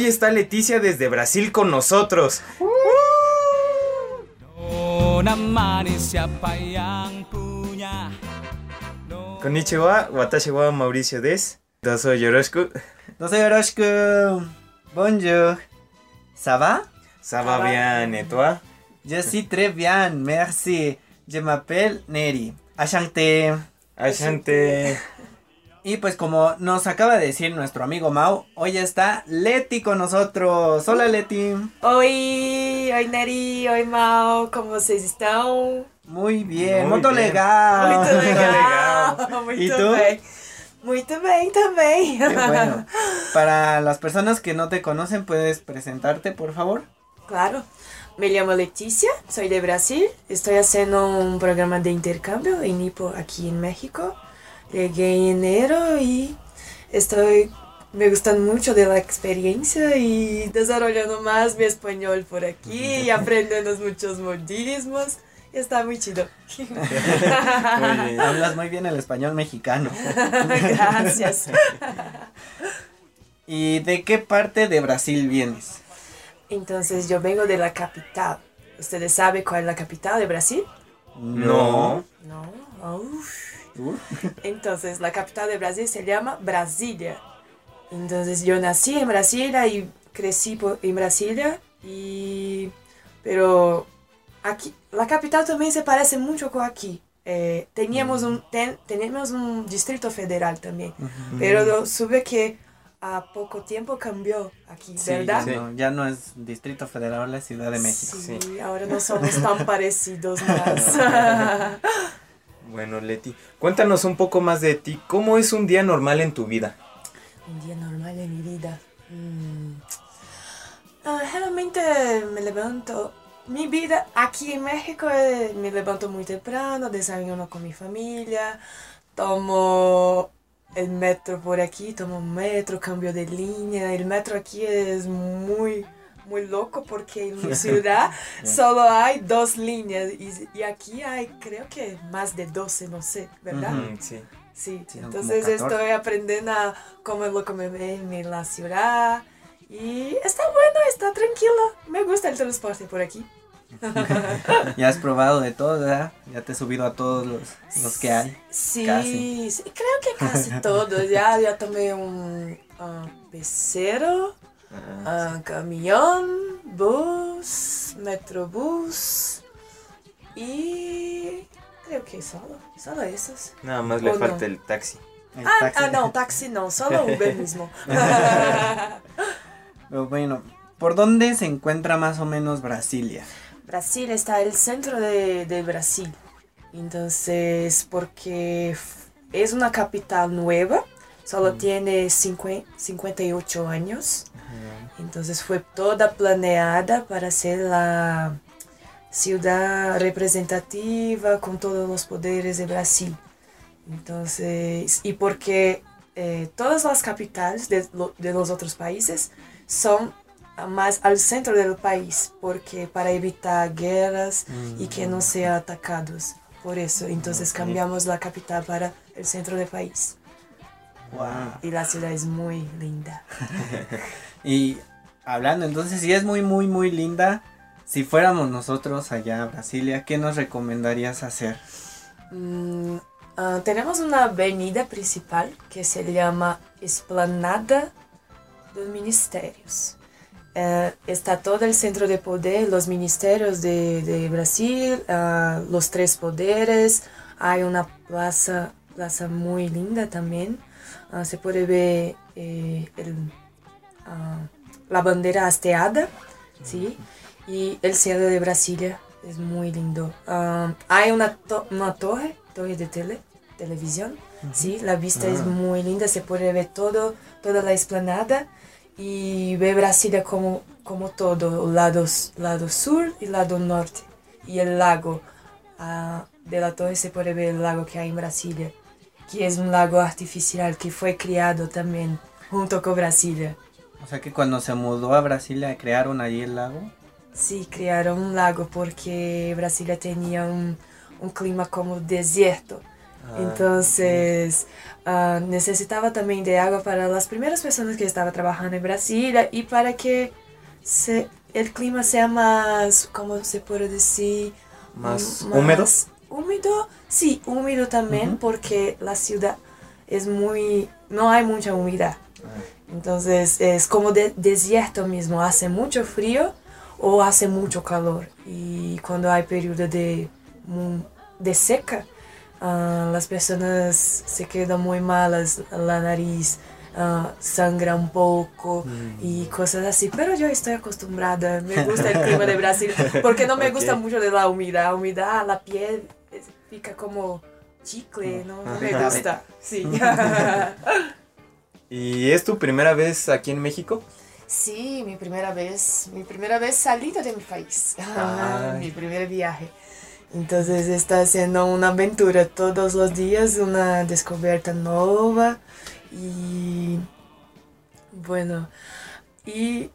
Hoy está Leticia desde Brasil con nosotros. Konnichiwa, watashi wa Mauricio des. Dozo yoroshiku. Dozo yoroshiku. Bonjour. Ça va? Ça va bien, et toi? Je suis très bien, merci. Je m'appelle Neri. Ashante. Ashante. Y pues como nos acaba de decir nuestro amigo Mau, hoy está Leti con nosotros. Hola Leti. Oi, oi Neri, oi Mau, como vocês estão? Muy bien, muy, muy legal. Muito legal. ¿Y tú? bem. Muito bem também. Qué bueno. Para las personas que no te conocen, ¿puedes presentarte, por favor? Claro. Me llamo Leticia, soy de Brasil. Estoy haciendo un programa de intercambio en Nipo aquí en México. Llegué en enero y estoy me gustan mucho de la experiencia y desarrollando más mi español por aquí y aprendiendo muchos modismos. Está muy chido. muy. Hablas muy bien el español mexicano. Gracias. ¿Y de qué parte de Brasil vienes? Entonces yo vengo de la capital. ¿Ustedes saben cuál es la capital de Brasil? No. No. Uf. Entonces, la capital de Brasil se llama Brasilia. Entonces, yo nací en Brasilia y crecí en Brasilia. Y... Pero aquí, la capital también se parece mucho con aquí. Eh, teníamos, un, ten, tenemos un distrito federal también. Uh -huh. Pero supe que a poco tiempo cambió aquí, sí, ¿verdad? Sí. No, ya no es Distrito Federal, la Ciudad de México. Sí, sí. ahora no somos tan parecidos más. Bueno, Leti, cuéntanos un poco más de ti. ¿Cómo es un día normal en tu vida? Un día normal en mi vida. Mm. Generalmente me levanto. Mi vida aquí en México eh, me levanto muy temprano, desayuno con mi familia, tomo el metro por aquí, tomo metro, cambio de línea. El metro aquí es muy muy loco porque en mi ciudad solo hay dos líneas y, y, aquí hay creo que más de 12, no sé, ¿verdad? Uh -huh, sí. Sí, sí entonces estoy aprendiendo a cómo locomoverme en la ciudad y está bueno, está tranquilo, me gusta el transporte por aquí. ya has probado de todo, ¿verdad? Ya te he subido a todos los, los que hay. Sí, sí, creo que casi todos. ya, ya tomé un uh, pecero. Uh, sí. camión, bus, metrobús y creo que solo, solo esos. Nada más le falta no? el taxi. El ah, taxi. ah, no, taxi no, solo Uber mismo. Pero bueno, ¿por dónde se encuentra más o menos Brasilia? Brasil está el centro de, de Brasil. Entonces, porque es una capital nueva, solo mm. tiene 50, 58 años. Entonces fue toda planeada para ser la ciudad representativa con todos los poderes de Brasil. Entonces, y porque eh, todas las capitales de, lo, de, los otros países son más al centro del país, porque para evitar guerras mm. y que no sean atacados. Por eso, entonces okay. cambiamos la capital para el centro del país. Wow. Y la ciudad es muy linda. y hablando, entonces si es muy, muy, muy linda. Si fuéramos nosotros allá a Brasilia, ¿qué nos recomendarías hacer? Mm, uh, tenemos una avenida principal que se llama Esplanada dos Ministerios. Uh, está todo el centro de poder, los ministerios de, de Brasil, uh, los tres poderes. Hay una plaza, plaza muy linda también. Se puede ver eh, el, la bandera hasteada, ¿sí? Y el cielo de Brasilia es muy lindo. Um, hay una, to una torre, torre de tele, televisión, uh -huh. ¿sí? La vista ah. es muy linda, se puede ver todo, toda la explanada y ver Brasilia como, como todo, lado, lado sur y lado norte. Y el lago, uh, de la torre se puede ver el lago que hay en Brasilia, que es un lago artificial que fue creado también junto con Brasilia. O sea que cuando se mudó a Brasilia crearon allí el lago. Sí, crearon un lago porque Brasilia tenía un, un clima como desierto. Ah, Entonces, ah, necesitaba también de agua para las primeras personas que estaban trabajando en Brasilia y para que se, el clima sea más, ¿cómo se puede decir? Más Mm, húmedo. más Húmedo, sí, húmedo también porque la ciudad es muy, no hay mucha humedad. Ah, Entonces es como de- desierto mismo, hace mucho frío o hace mucho calor. Y cuando hay periodo de, de seca, ah, las personas se quedan muy malas, la nariz ah, sangra un poco Mm. y cosas así. Pero yo estoy acostumbrada, me gusta el clima de Brasil, porque no me gusta mucho de la humedad. La humedad, la piel fica como chicle, no, no me gusta. Sí. ¿Y es tu primera vez aquí en México? Sí, mi primera vez, mi primera vez salida de mi país, mi primer viaje. Entonces está siendo una aventura todos los días, una descubierta nueva y bueno, y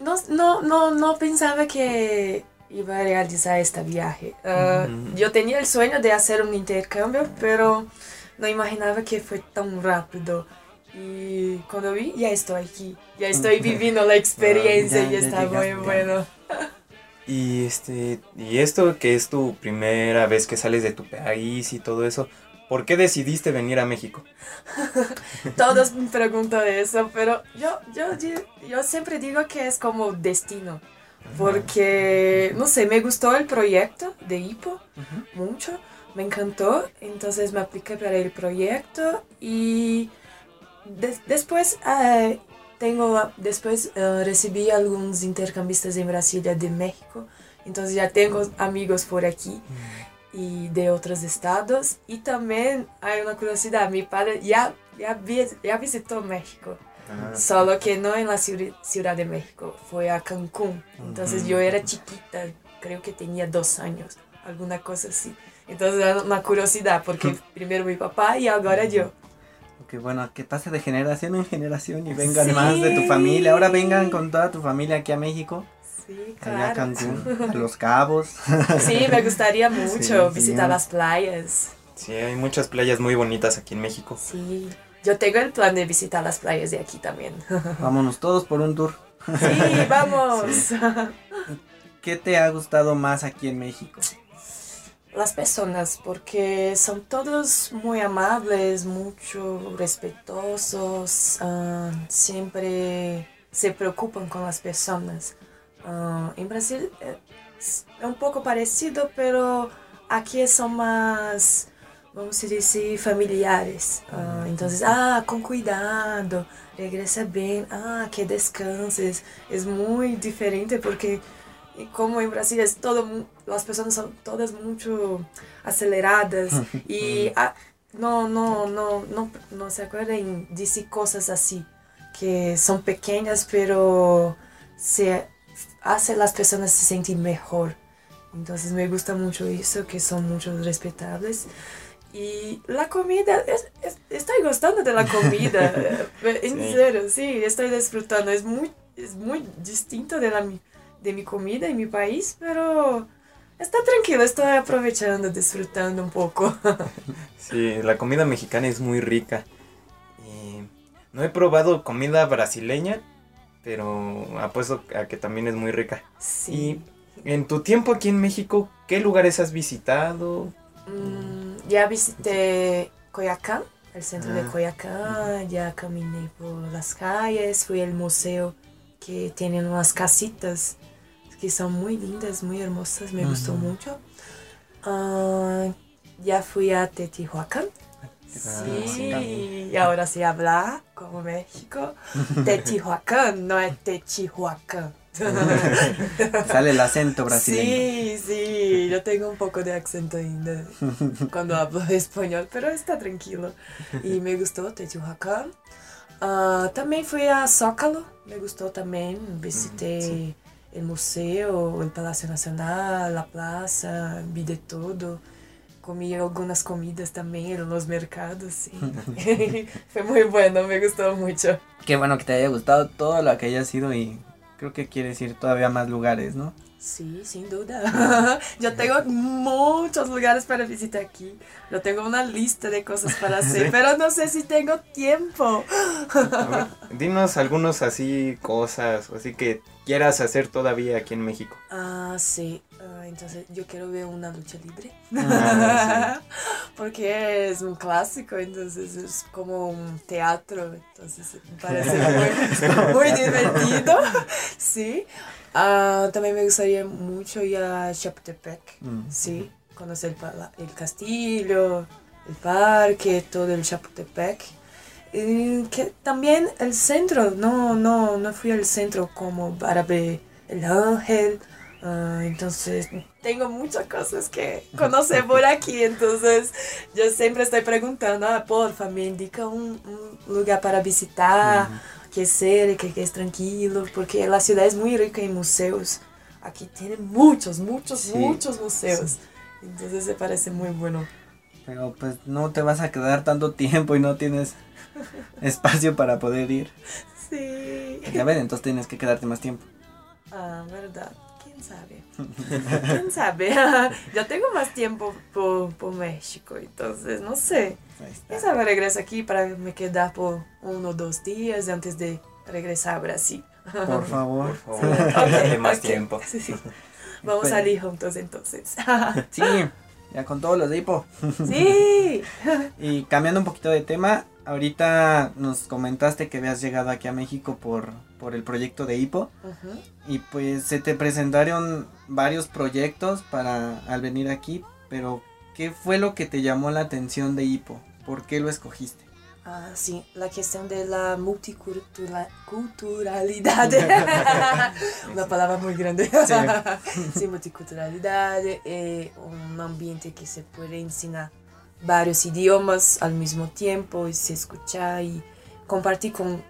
no, no, no, no pensaba que iba a realizar este viaje. Ah, Ujú. Yo tenía el sueño de hacer un intercambio, pero no imaginaba que fue tan rápido. Y cuando vi, ya estoy aquí, ya estoy viviendo la experiencia Ya, y ya está muy llegaste. bueno. Y este, y esto que es tu primera vez que sales de tu país y todo eso, ¿por qué decidiste venir a México? Todos me preguntan eso, pero yo, yo, yo siempre digo que es como destino. Porque, no sé, me gustó el proyecto de Hipo mucho, me encantó, entonces me apliqué para el proyecto y des- después eh, tengo, después eh, recibí algunos intercambistas en Brasilia de México, entonces ya tengo amigos por aquí y de otros estados. Y también hay una curiosidad, mi padre ya, ya, vi- ya visitó México. Ah, Solo que no en la ciu- Ciudad de México, fue a Cancún. Entonces yo era chiquita, creo que tenía dos años, alguna cosa así. Entonces era una curiosidad, porque primero mi papá y ahora yo. Que bueno, que pase de generación en generación y vengan Sí. más de tu familia. Ahora vengan con toda tu familia aquí a México, Sí, allá a claro. Cancún, a Los Cabos. Sí, me gustaría mucho Sí, visitar sí. las playas. Sí, hay muchas playas muy bonitas aquí en México. Sí, yo tengo el plan de visitar las playas de aquí también. Vámonos todos por un tour. Sí, vamos. ¿Qué te ha gustado más aquí en México? las personas porque son todos muy amables, mucho respetuosos, ah, siempre se preocupan con las personas. Ah, en Brasil eh, es un poco parecido, pero aquí son más, vamos a decir, familiares. Ah, entonces, ah, con cuidado, regresa bien, ah, que descanses. Es muy diferente porque y como en Brasil es todo, mu- las personas son todas mucho aceleradas y ah, no, no, no, no, no se acuerdan de decir cosas así, que son pequeñas pero se hace las personas se sentir mejor. Entonces me gusta mucho eso, que son muchos respetables. Y la comida, es- es- estoy gustando de la comida, eh, en Sí. serio, sí, estoy disfrutando. Es muy, es muy distinto de, la, mi- de mi comida en mi país, pero está tranquilo, estoy aprovechando, disfrutando un poco. Sí, la comida mexicana es muy rica. Y no he probado comida brasileña, pero apuesto a que también es muy rica. Sí. Y en tu tiempo aquí en México, ¿qué lugares has visitado? Mm, ya visité Coyacán, el centro de Ah. Coyacán, ya caminé por las calles, fui al museo que tienen unas casitas que son muy lindas, muy hermosas, me gustó mucho. Ah, ya fui a Teotihuacán. Ah, Sí, y ahora sí habla como México. Teotihuacán, no es Teotihuacán. Sale el acento brasileño. Sí, sí, yo tengo un poco de acento ainda cuando hablo español, pero está tranquilo. Y me gustó Teotihuacán. Ah, también fui a Zócalo, me gustó también. Visité el museo, el Palacio Nacional, la plaza, vi de todo. Comí algunas comidas también en los mercados. sí. Fue muy bueno, me gustó mucho. Qué bueno que te haya gustado todo lo que hayas ido y creo que quieres ir todavía a más lugares, ¿no? Sí, sin duda. Yo tengo muchos lugares para visitar aquí. Yo tengo una lista de cosas para hacer, pero no sé si tengo tiempo. dinos algunos así cosas, así que quieras hacer todavía aquí en México. Ah, sí. Entonces yo quiero ver una lucha libre. Ah, Porque es un clásico, entonces es como un teatro, entonces me parece muy, muy divertido. Sí. Uh, también me gustaría mucho ir a Chapultepec, mm. sí, conocer el, el, castillo, el parque, todo el Chapultepec. Y que también el centro, no, no, no fui al centro como para ver el ángel. Uh, entonces tengo muchas cosas que conocer por aquí, entonces yo siempre estoy preguntando, ah, porfa, me indica un, un lugar para visitar que ser, que, que es tranquilo, porque la ciudad es muy rica en museos. Aquí tiene muchos, muchos, muchos museos. Entonces se parece muy bueno. Pero pues no te vas a quedar tanto tiempo y no tienes espacio para poder ir. Sí. Ya ven, entonces tienes que quedarte más tiempo. Ah, verdad. ¿Quién sabe? ¿Quién sabe? Yo tengo más tiempo por, por México, entonces no sé. ¿Quién sabe regreso aquí para me quedar por uno o dos días antes de regresar a Brasil? Por favor. Por favor. más tiempo. Sí, sí. Vamos a salir juntos entonces. sí, ya con todos los de hipo. Sí. y cambiando un poquito de tema, ahorita nos comentaste que habías llegado aquí a México por, por el proyecto de hipo. Y pues se te presentaron varios proyectos para al venir aquí, pero ¿qué fue lo que te llamó la atención de hipo? ¿Por qué lo escogiste? Ah, sí, la cuestión de la multiculturalidad. Una palabra muy grande. Sí, multiculturalidad, eh, un ambiente que se puede enseñar varios idiomas al mismo tiempo y se escucha y compartir con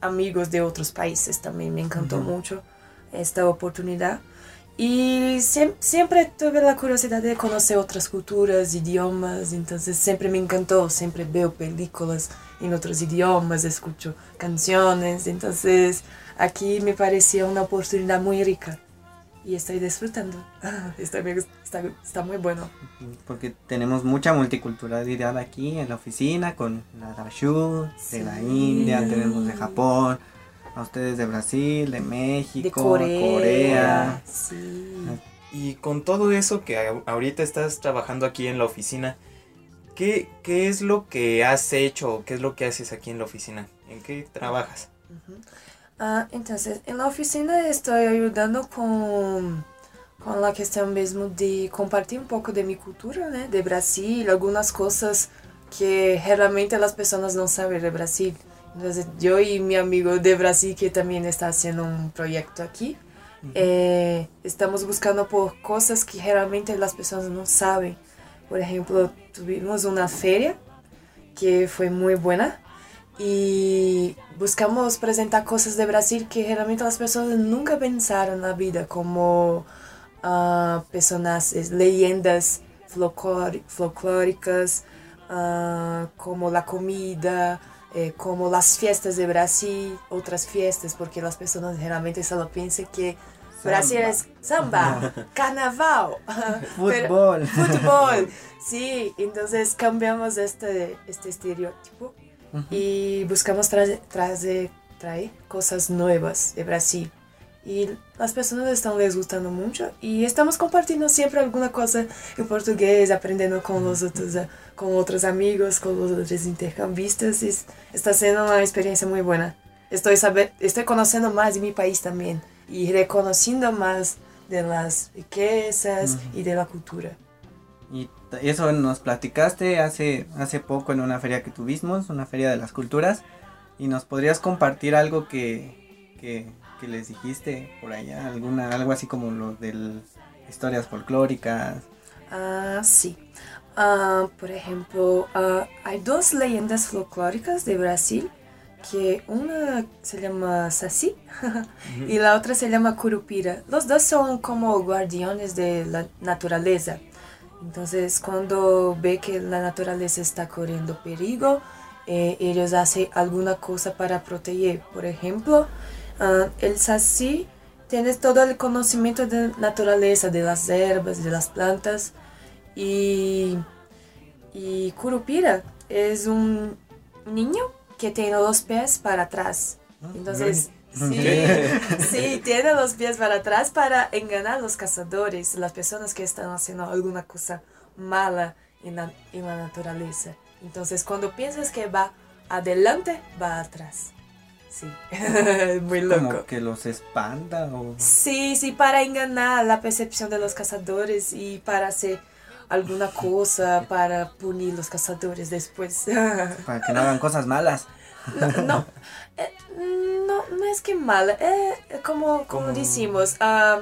amigos de otros países también. Me encantó mucho esta oportunidad. Y siempre tuve la curiosidad de conocer otras culturas, idiomas, entonces siempre me encantó, siempre veo películas en otros idiomas, escucho canciones, entonces aquí me parecía una oportunidad muy rica y estoy disfrutando. Está, está, está, muy bueno. Porque tenemos mucha multiculturalidad aquí en la oficina, con la Dashu, de la India, tenemos de Japón a ustedes de Brasil, de México, de Corea. Sí. Y con todo eso que ahorita estás trabajando aquí en la oficina, ¿qué, ¿qué, es lo que has hecho? ¿Qué es lo que haces aquí en la oficina? ¿En qué trabajas? Ah, entonces, en la oficina estoy ayudando con, con la cuestión mismo de compartir un poco de mi cultura, ¿no? de Brasil, algunas cosas que realmente las personas no saben de Brasil. Entonces, yo y mi amigo de Brasil, que también está haciendo un proyecto aquí, eh, estamos buscando por cosas que realmente las personas no saben. Por ejemplo, tuvimos una feria que fue muy buena y buscamos presentar cosas de Brasil que realmente las personas nunca pensaron en la vida, como uh, personajes, leyendas folclóricas, uh, como la comida, eh, como las fiestas de Brasil, otras fiestas, porque las personas generalmente solo piensan que Brasil es samba, carnaval, fútbol. fútbol. Sí, entonces cambiamos este, este estereotipo y buscamos traer, traer, traer cosas nuevas de Brasil. Y las personas están les gustando mucho y estamos compartiendo siempre alguna cosa en portugués, aprendiendo con los otros, con otros amigos, con los otros intercambistas. Y está siendo una experiencia muy buena. Estoy, saber, estoy conociendo más de mi país también y reconociendo más de las riquezas y de la cultura. Y eso nos platicaste hace, hace poco en una feria que tuvimos, una feria de las culturas, y nos podrías compartir algo que, que que les dijiste por allá? ¿Alguna, algo así como lo de historias folclóricas? Ah, sí. Ah, por ejemplo, ah, hay dos leyendas folclóricas de Brasil, que una se llama Saci y la otra se llama Curupira. Los dos son como guardianes de la naturaleza. Entonces, cuando ve que la naturaleza está corriendo peligro, eh, ellos hacen alguna cosa para proteger. Por ejemplo, Uh, el saci tienes todo el conocimiento de naturaleza, de las herbas, de las plantas. Y, y Curupira es un niño que tiene los pies para atrás. Entonces, sí, sí, tiene los pies para atrás para engañar a los cazadores, las personas que están haciendo alguna cosa mala en la, en la naturaleza. Entonces, cuando piensas que va adelante, va atrás. Sí, muy loco. Como que los espanta o... Sí, sí, para enganar la percepción de los cazadores y para hacer alguna cosa para punir los cazadores después. Para que no hagan cosas malas. No, no, no, no es que mala, eh, como, como decimos, ah,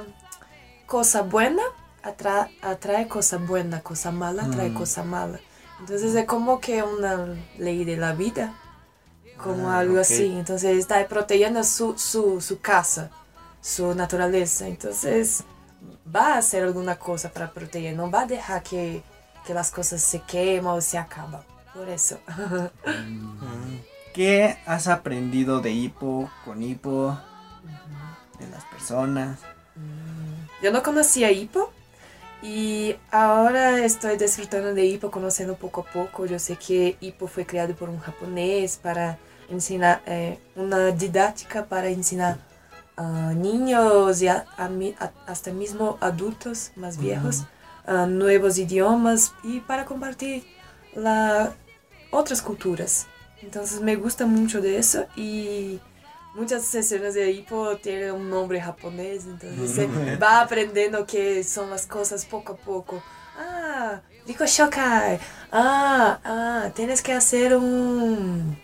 cosa buena atra- atrae cosa buena, cosa mala atrae Mm. cosa mala. Entonces es como que una ley de la vida, como Ah, algo ok. así. Entonces está protegiendo su, su, su casa, su naturaleza. Entonces va a hacer alguna cosa para proteger, no va a dejar que, que las cosas se quemen o se acaban. Por eso. Mm. ¿Qué has aprendido de hipo, con hipo, de las personas? Yo no conocía Hippo y ahora estoy disfrutando de Hippo, conociendo poco a poco. Yo sé que Hippo fue creado por un japonés para enseñar, eh, una didáctica para enseñar a niños y a- a mi- a- hasta mismo adultos más viejos nuevos idiomas y para compartir la, otras culturas. Entonces me gusta mucho de eso y muchas sesiones de hipo tienen un nombre japonés, entonces se va aprendiendo qué son las cosas poco a poco. Ah, Riko Shokai. Ah, ah, tienes que hacer un...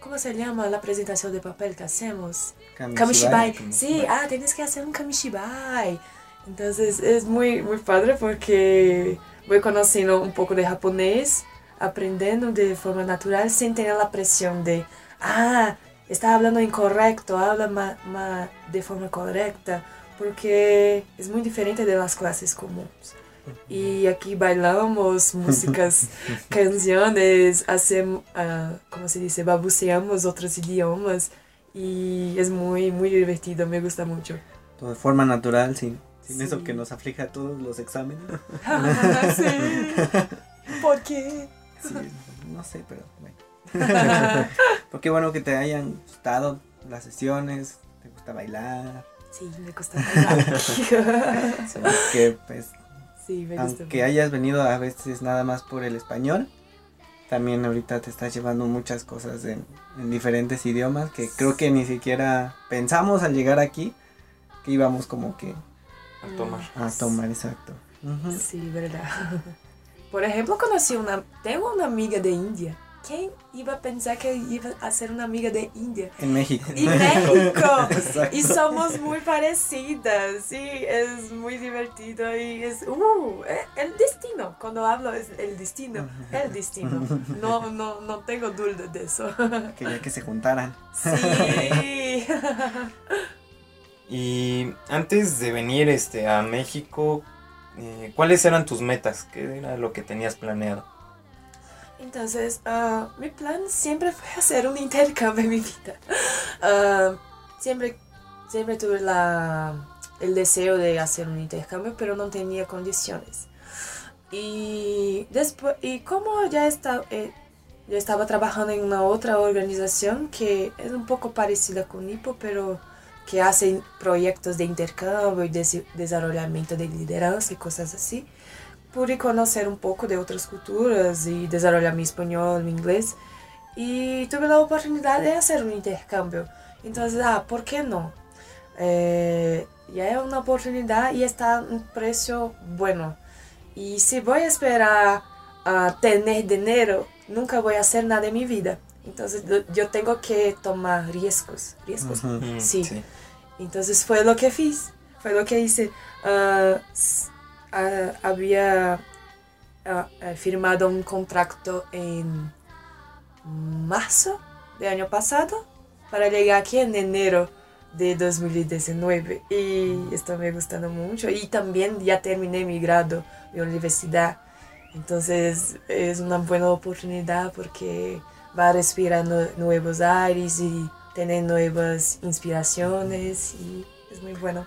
¿Cómo se llama la presentación de papel que hacemos? Kamishibai. Sí, ah, tienes que hacer un kamishibai. Entonces es muy, muy padre porque voy conociendo un poco de japonés, aprendiendo de forma natural sin tener la presión de, ah, está hablando incorrecto, habla ma- ma- de forma correcta, porque es muy diferente de las clases comunes. Y aquí bailamos músicas, canciones, hacemos, ah, ¿cómo se dice? Babuceamos otros idiomas y es muy, muy divertido, me gusta mucho. Todo de forma natural, sin, sin Sí. eso que nos aflige a todos los exámenes. sí. ¿Por qué? Sí, no sé, pero bueno. Pero qué bueno que te hayan gustado las sesiones, te gusta bailar. Sí, me gusta bailar. Que pues, Sí, me gusta. aunque hayas venido a veces nada más por el español, también ahorita te estás llevando muchas cosas en, en diferentes idiomas que creo que ni siquiera pensamos al llegar aquí que íbamos como que A tomar. a tomar exacto. Sí, verdad. Por ejemplo, conocí una, tengo una amiga de India. ¿Quién iba a pensar que iba a ser una amiga de India? En México. Y México. Y somos muy parecidas, sí, es muy divertido y es, uh, eh, el destino, cuando hablo es el destino, el destino, no, no, no tengo duda de eso. Quería que se juntaran. Sí. Y antes de venir este, a México, eh, ¿cuáles eran tus metas? ¿Qué era lo que tenías planeado? Entonces, ah, mi plan siempre fue hacer un intercambio en mi vida. Ah, siempre, siempre tuve la, el deseo de hacer un intercambio, pero no tenía condiciones. Y después, y como ya estaba, yo estaba trabajando en una otra organización que es un poco parecida con IPO, pero que hace proyectos de intercambio y de desarrollamiento de lideranza y cosas así pude conocer un poco de otras culturas y desarrollar mi español, mi inglés. Y tuve la oportunidad de hacer un intercambio. Entonces, ah, ¿por qué no? Eh, ya es una oportunidad y está un precio bueno. Y si voy a esperar a tener dinero, nunca voy a hacer nada en mi vida. Entonces, yo tengo que tomar riesgos. ¿Riesgos? Mm, Sí. Entonces fue lo que fiz, fue lo que hice. Ah, ah, había ah, firmado un contrato en marzo del año pasado para llegar aquí en enero de 2019 y esto me gustando mucho y también ya terminé mi grado de universidad entonces es una buena oportunidad porque va a respirar nue- nuevos aires y tener nuevas inspiraciones y es muy bueno.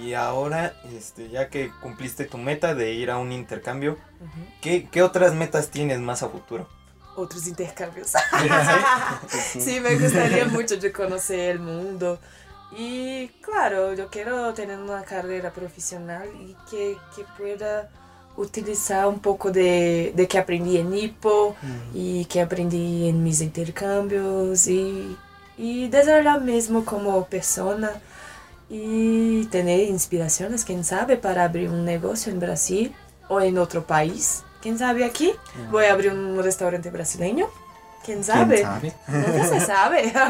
Y ahora, este, ya que cumpliste tu meta de ir a un intercambio, Ujú. ¿qué, qué otras metas tienes más a futuro? Otros intercambios. Sí, me gustaría mucho de conocer el mundo. Y claro, yo quiero tener una carrera profesional y que, que pueda utilizar un poco de, de que aprendí en IPO y que aprendí en mis intercambios y, y desarrollar mismo como persona y tener inspiraciones, quién sabe, para abrir un negocio en Brasil o en otro país. ¿Quién sabe aquí? Voy a abrir un restaurante brasileño. ¿Quién sabe? ¿Quién sabe? Nunca se sabe.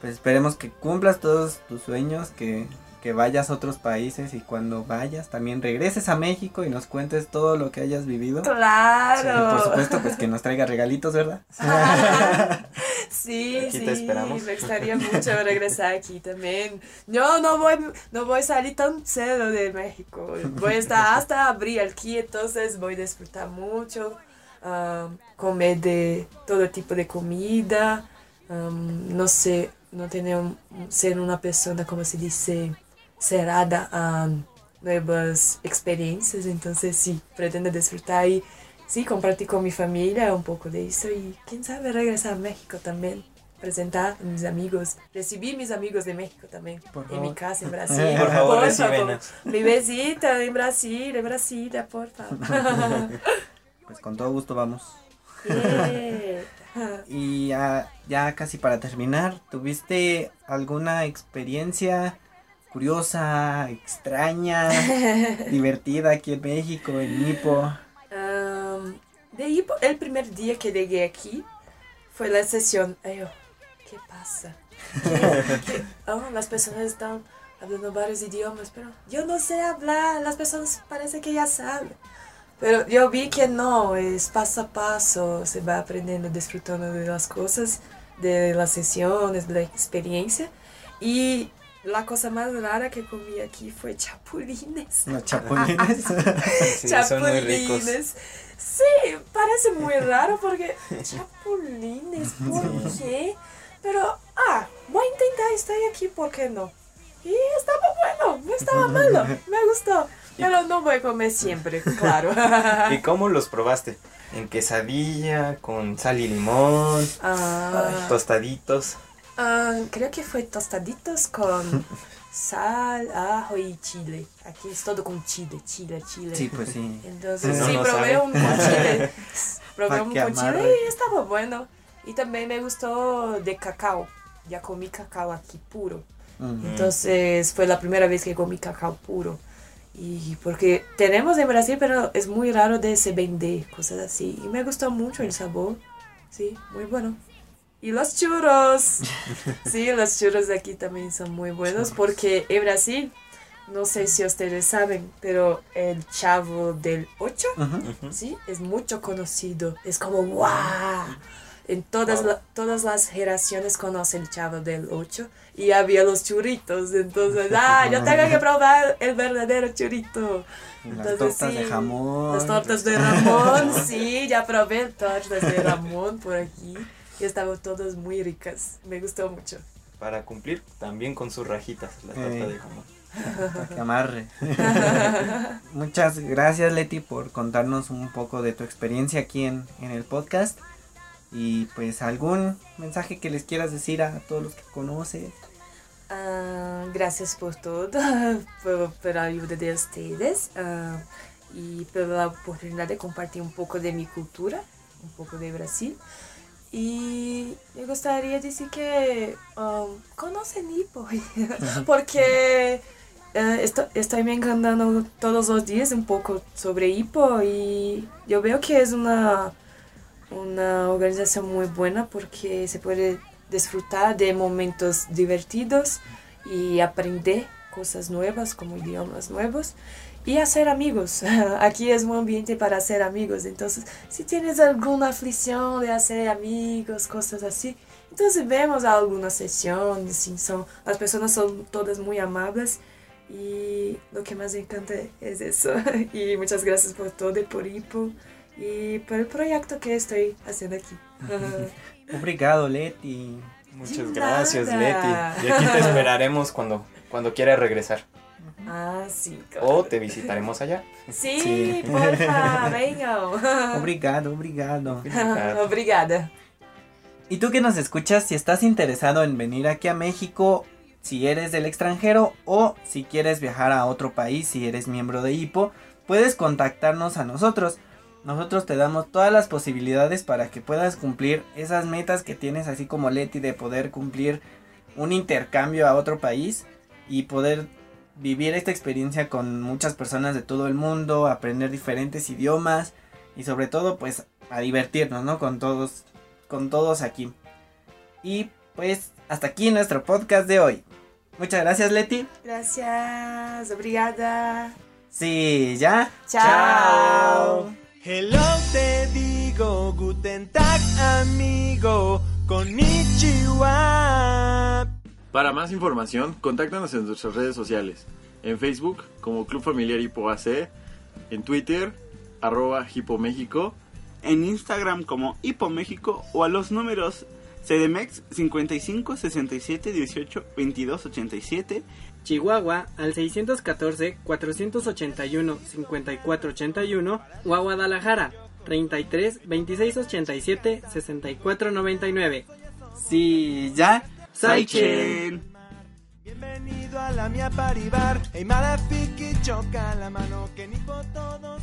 Pues esperemos que cumplas todos tus sueños, que, que vayas a otros países y cuando vayas también regreses a México y nos cuentes todo lo que hayas vivido. Y claro. por supuesto, pues que nos traiga regalitos, ¿verdad? Sí, Aquí sí, te esperamos. me gustaría mucho regresar aquí también. Yo no voy, no voy a salir tan cedo de México. Voy a estar hasta abril aquí, entonces voy a disfrutar mucho, um, comer de todo tipo de comida, um, no sé, no tener, un- ser una persona, como se dice, cerrada a nuevas experiencias, entonces sí, pretendo disfrutar y sí, compartir con mi familia un poco de eso y quién sabe regresar a México también, presentar a mis amigos, recibir mis amigos de México también, Por en mi favor. casa en Brasil. Por favor, recíbenos. Mi besita en Brasil, en Brasilia, por favor. Pues con todo gusto vamos. Yeah. Y ya, ya casi para terminar, ¿tuviste alguna experiencia curiosa, extraña, divertida aquí en México, en Nipo? Um, de ahí, po- el primer día que llegué aquí fue la sesión. Ay, yo, ¿qué pasa? ¿Qué- qué- oh, las personas están hablando varios idiomas, pero yo no sé hablar. Las personas parece que ya saben. Pero yo vi que no, es paso a paso, se va aprendiendo, disfrutando de las cosas, de las sesiones, de la experiencia. Y la cosa más rara que comí aquí fue chapulines. Los chapulines. Sí, son muy ricos. Chapulines. Sí, parece muy raro porque chapulines, ¿por qué? Pero, ah, voy a intentar, estoy aquí, ¿por qué no? Y estaba bueno, no estaba malo, me gustó. Pero no voy a comer siempre, claro. ¿Y cómo los probaste? ¿En quesadilla, con sal y limón, Ah, tostaditos? Ah, creo que fue tostaditos con sal, ajo y chile. Aquí es todo con chile, chile, chile. Sí, pues sí. Entonces, no, sí, no probé sabe. un con chile. probé un con chile y estaba bueno. Y también me gustó de cacao. Ya comí cacao aquí puro. Entonces fue la primera vez que comí cacao puro. Y porque tenemos en Brasil, pero es muy raro de se vender cosas así. Y me gustó mucho el sabor. Sí, muy bueno. Y los churros. Sí, los churros de aquí también son muy buenos porque en Brasil, no sé si ustedes saben, pero el chavo del 8 Ujú. ¿sí? Es mucho conocido. Es como, wow. En todas, Wow. la- todas las generaciones conocen el Chavo del 8 y había los churritos. Entonces, ah, yo tengo que probar el verdadero churrito. Las Entonces, tortas de sí, jamón. Las tortas de Ramón, sí, ya probé tortas de Ramón por aquí y estaban todas muy ricas. Me gustó mucho. Para cumplir también con sus rajitas, la torta Eh. de jamón. Para que amarre. Muchas gracias Leti por contarnos un poco de tu experiencia aquí en, en el podcast. Y pues algún mensaje que les quieras decir a todos los que conoces. Ah, gracias por todo, por, por la ayuda de ustedes ah, y por la oportunidad de compartir un poco de mi cultura, un poco de Brasil. Y me gustaría decir que um, conocen Ipo, porque eh, esto- estoy me encantando todos los días un poco sobre Ipo y yo veo que es una, una organización muy buena porque se puede disfrutar de momentos divertidos y aprender cosas nuevas como idiomas nuevos y hacer amigos. Aquí es un ambiente para hacer amigos, entonces si tienes alguna aflicción de hacer amigos, cosas así, entonces vemos alguna sesión, sí, son, las personas son todas muy amables y lo que más me encanta es eso. Y muchas gracias por todo, por IPO y por el proyecto que estoy haciendo aquí. Obrigado Leti. Muchas gracias. Leti. Y aquí te esperaremos cuando cuando quieras regresar. Ah, sí. O te visitaremos allá. Sí, Sí. porfa, venham. Obrigado, obrigado. Obrigada. Y tú que nos escuchas, si estás interesado en venir aquí a México, si eres del extranjero o si quieres viajar a otro país, si eres miembro de HIPO, puedes contactarnos a nosotros. Nosotros te damos todas las posibilidades para que puedas cumplir esas metas que tienes, así como Leti, de poder cumplir un intercambio a otro país y poder vivir esta experiencia con muchas personas de todo el mundo, aprender diferentes idiomas y sobre todo pues a divertirnos, ¿no? Con todos, con todos aquí. Y pues hasta aquí nuestro podcast de hoy. Muchas gracias Leti. Gracias, obrigada. Sí, ya. Chao. Hello te digo, Guten Tag amigo, konnichiwa. Para más información, contáctanos en nuestras redes sociales. En Facebook como Club Familiar Hipo AC, en Twitter arroba Hipo México, en Instagram como Hipo México o a los números CDMX 55 67 18 22 87 Chihuahua al 614-481-5481 o a Guadalajara 33 26 87 64 99. Sí, ya. Saichen. Bienvenido a la mia paribar, hey malafiki choca la mano que ni por todos.